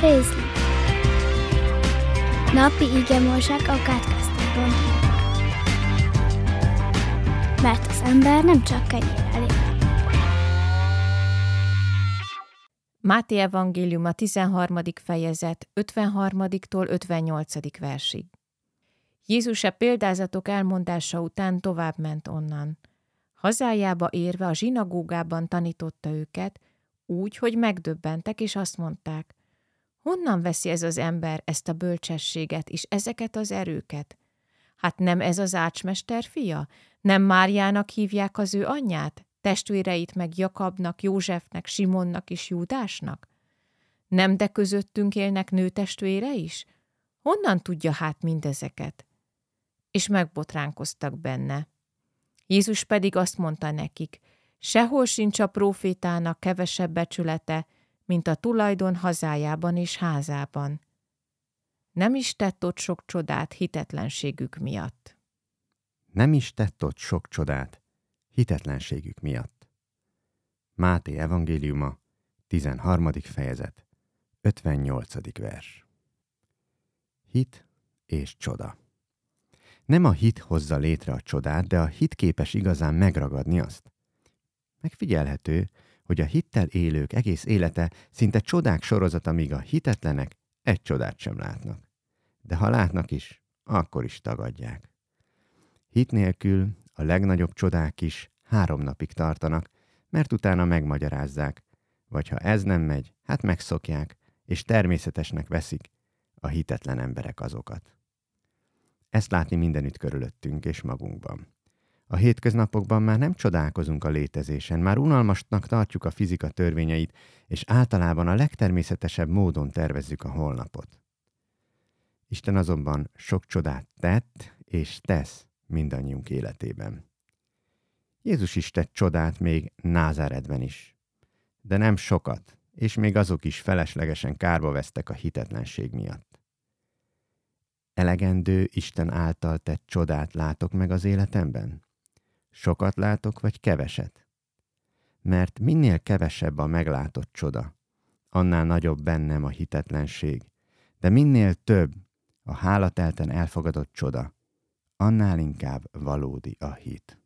Rézli Napi igemorság a kátkáztában Mert az ember nem csak kenyérrel él. Máté evangélium a 13. fejezet 53-tól 58. versig. Jézus e példázatok elmondása után tovább ment onnan. Hazájába érve a zsinagógában tanította őket, úgy, hogy megdöbbentek, és azt mondták, honnan veszi ez az ember ezt a bölcsességet és ezeket az erőket? Hát nem ez az ácsmester fia? Nem Máriának hívják az ő anyját? Testvéreit meg Jakabnak, Józsefnek, Simonnak és Júdásnak? Nem de közöttünk élnek nőtestvére is? Honnan tudja hát mindezeket? És megbotránkoztak benne. Jézus pedig azt mondta nekik, sehol sincs a profétának kevesebb becsülete, mint a tulajdon hazájában és házában. Nem is tett ott sok csodát hitetlenségük miatt. Nem is tett ott sok csodát hitetlenségük miatt. Máté evangéliuma, 13. fejezet, 58. vers. Hit és csoda. Nem a hit hozza létre a csodát, de a hit képes igazán megragadni azt. Megfigyelhető, hogy a hittel élők egész élete szinte csodák sorozata, míg a hitetlenek egy csodát sem látnak. De ha látnak is, akkor is tagadják. Hit nélkül a legnagyobb csodák is három napig tartanak, mert utána megmagyarázzák, vagy ha ez nem megy, hát megszokják, és természetesnek veszik a hitetlen emberek azokat. Ezt látni mindenütt körülöttünk és magunkban. A hétköznapokban már nem csodálkozunk a létezésen, már unalmasnak tartjuk a fizika törvényeit, és általában a legtermészetesebb módon tervezzük a holnapot. Isten azonban sok csodát tett és tesz mindannyiunk életében. Jézus is tett csodát még Názáredben is. De nem sokat, és még azok is feleslegesen kárba vesztek a hitetlenség miatt. Elegendő Isten által tett csodát látok meg az életemben? Sokat látok, vagy keveset? Mert minél kevesebb a meglátott csoda, annál nagyobb bennem a hitetlenség, de minél több a hálatelten elfogadott csoda, annál inkább valódi a hit.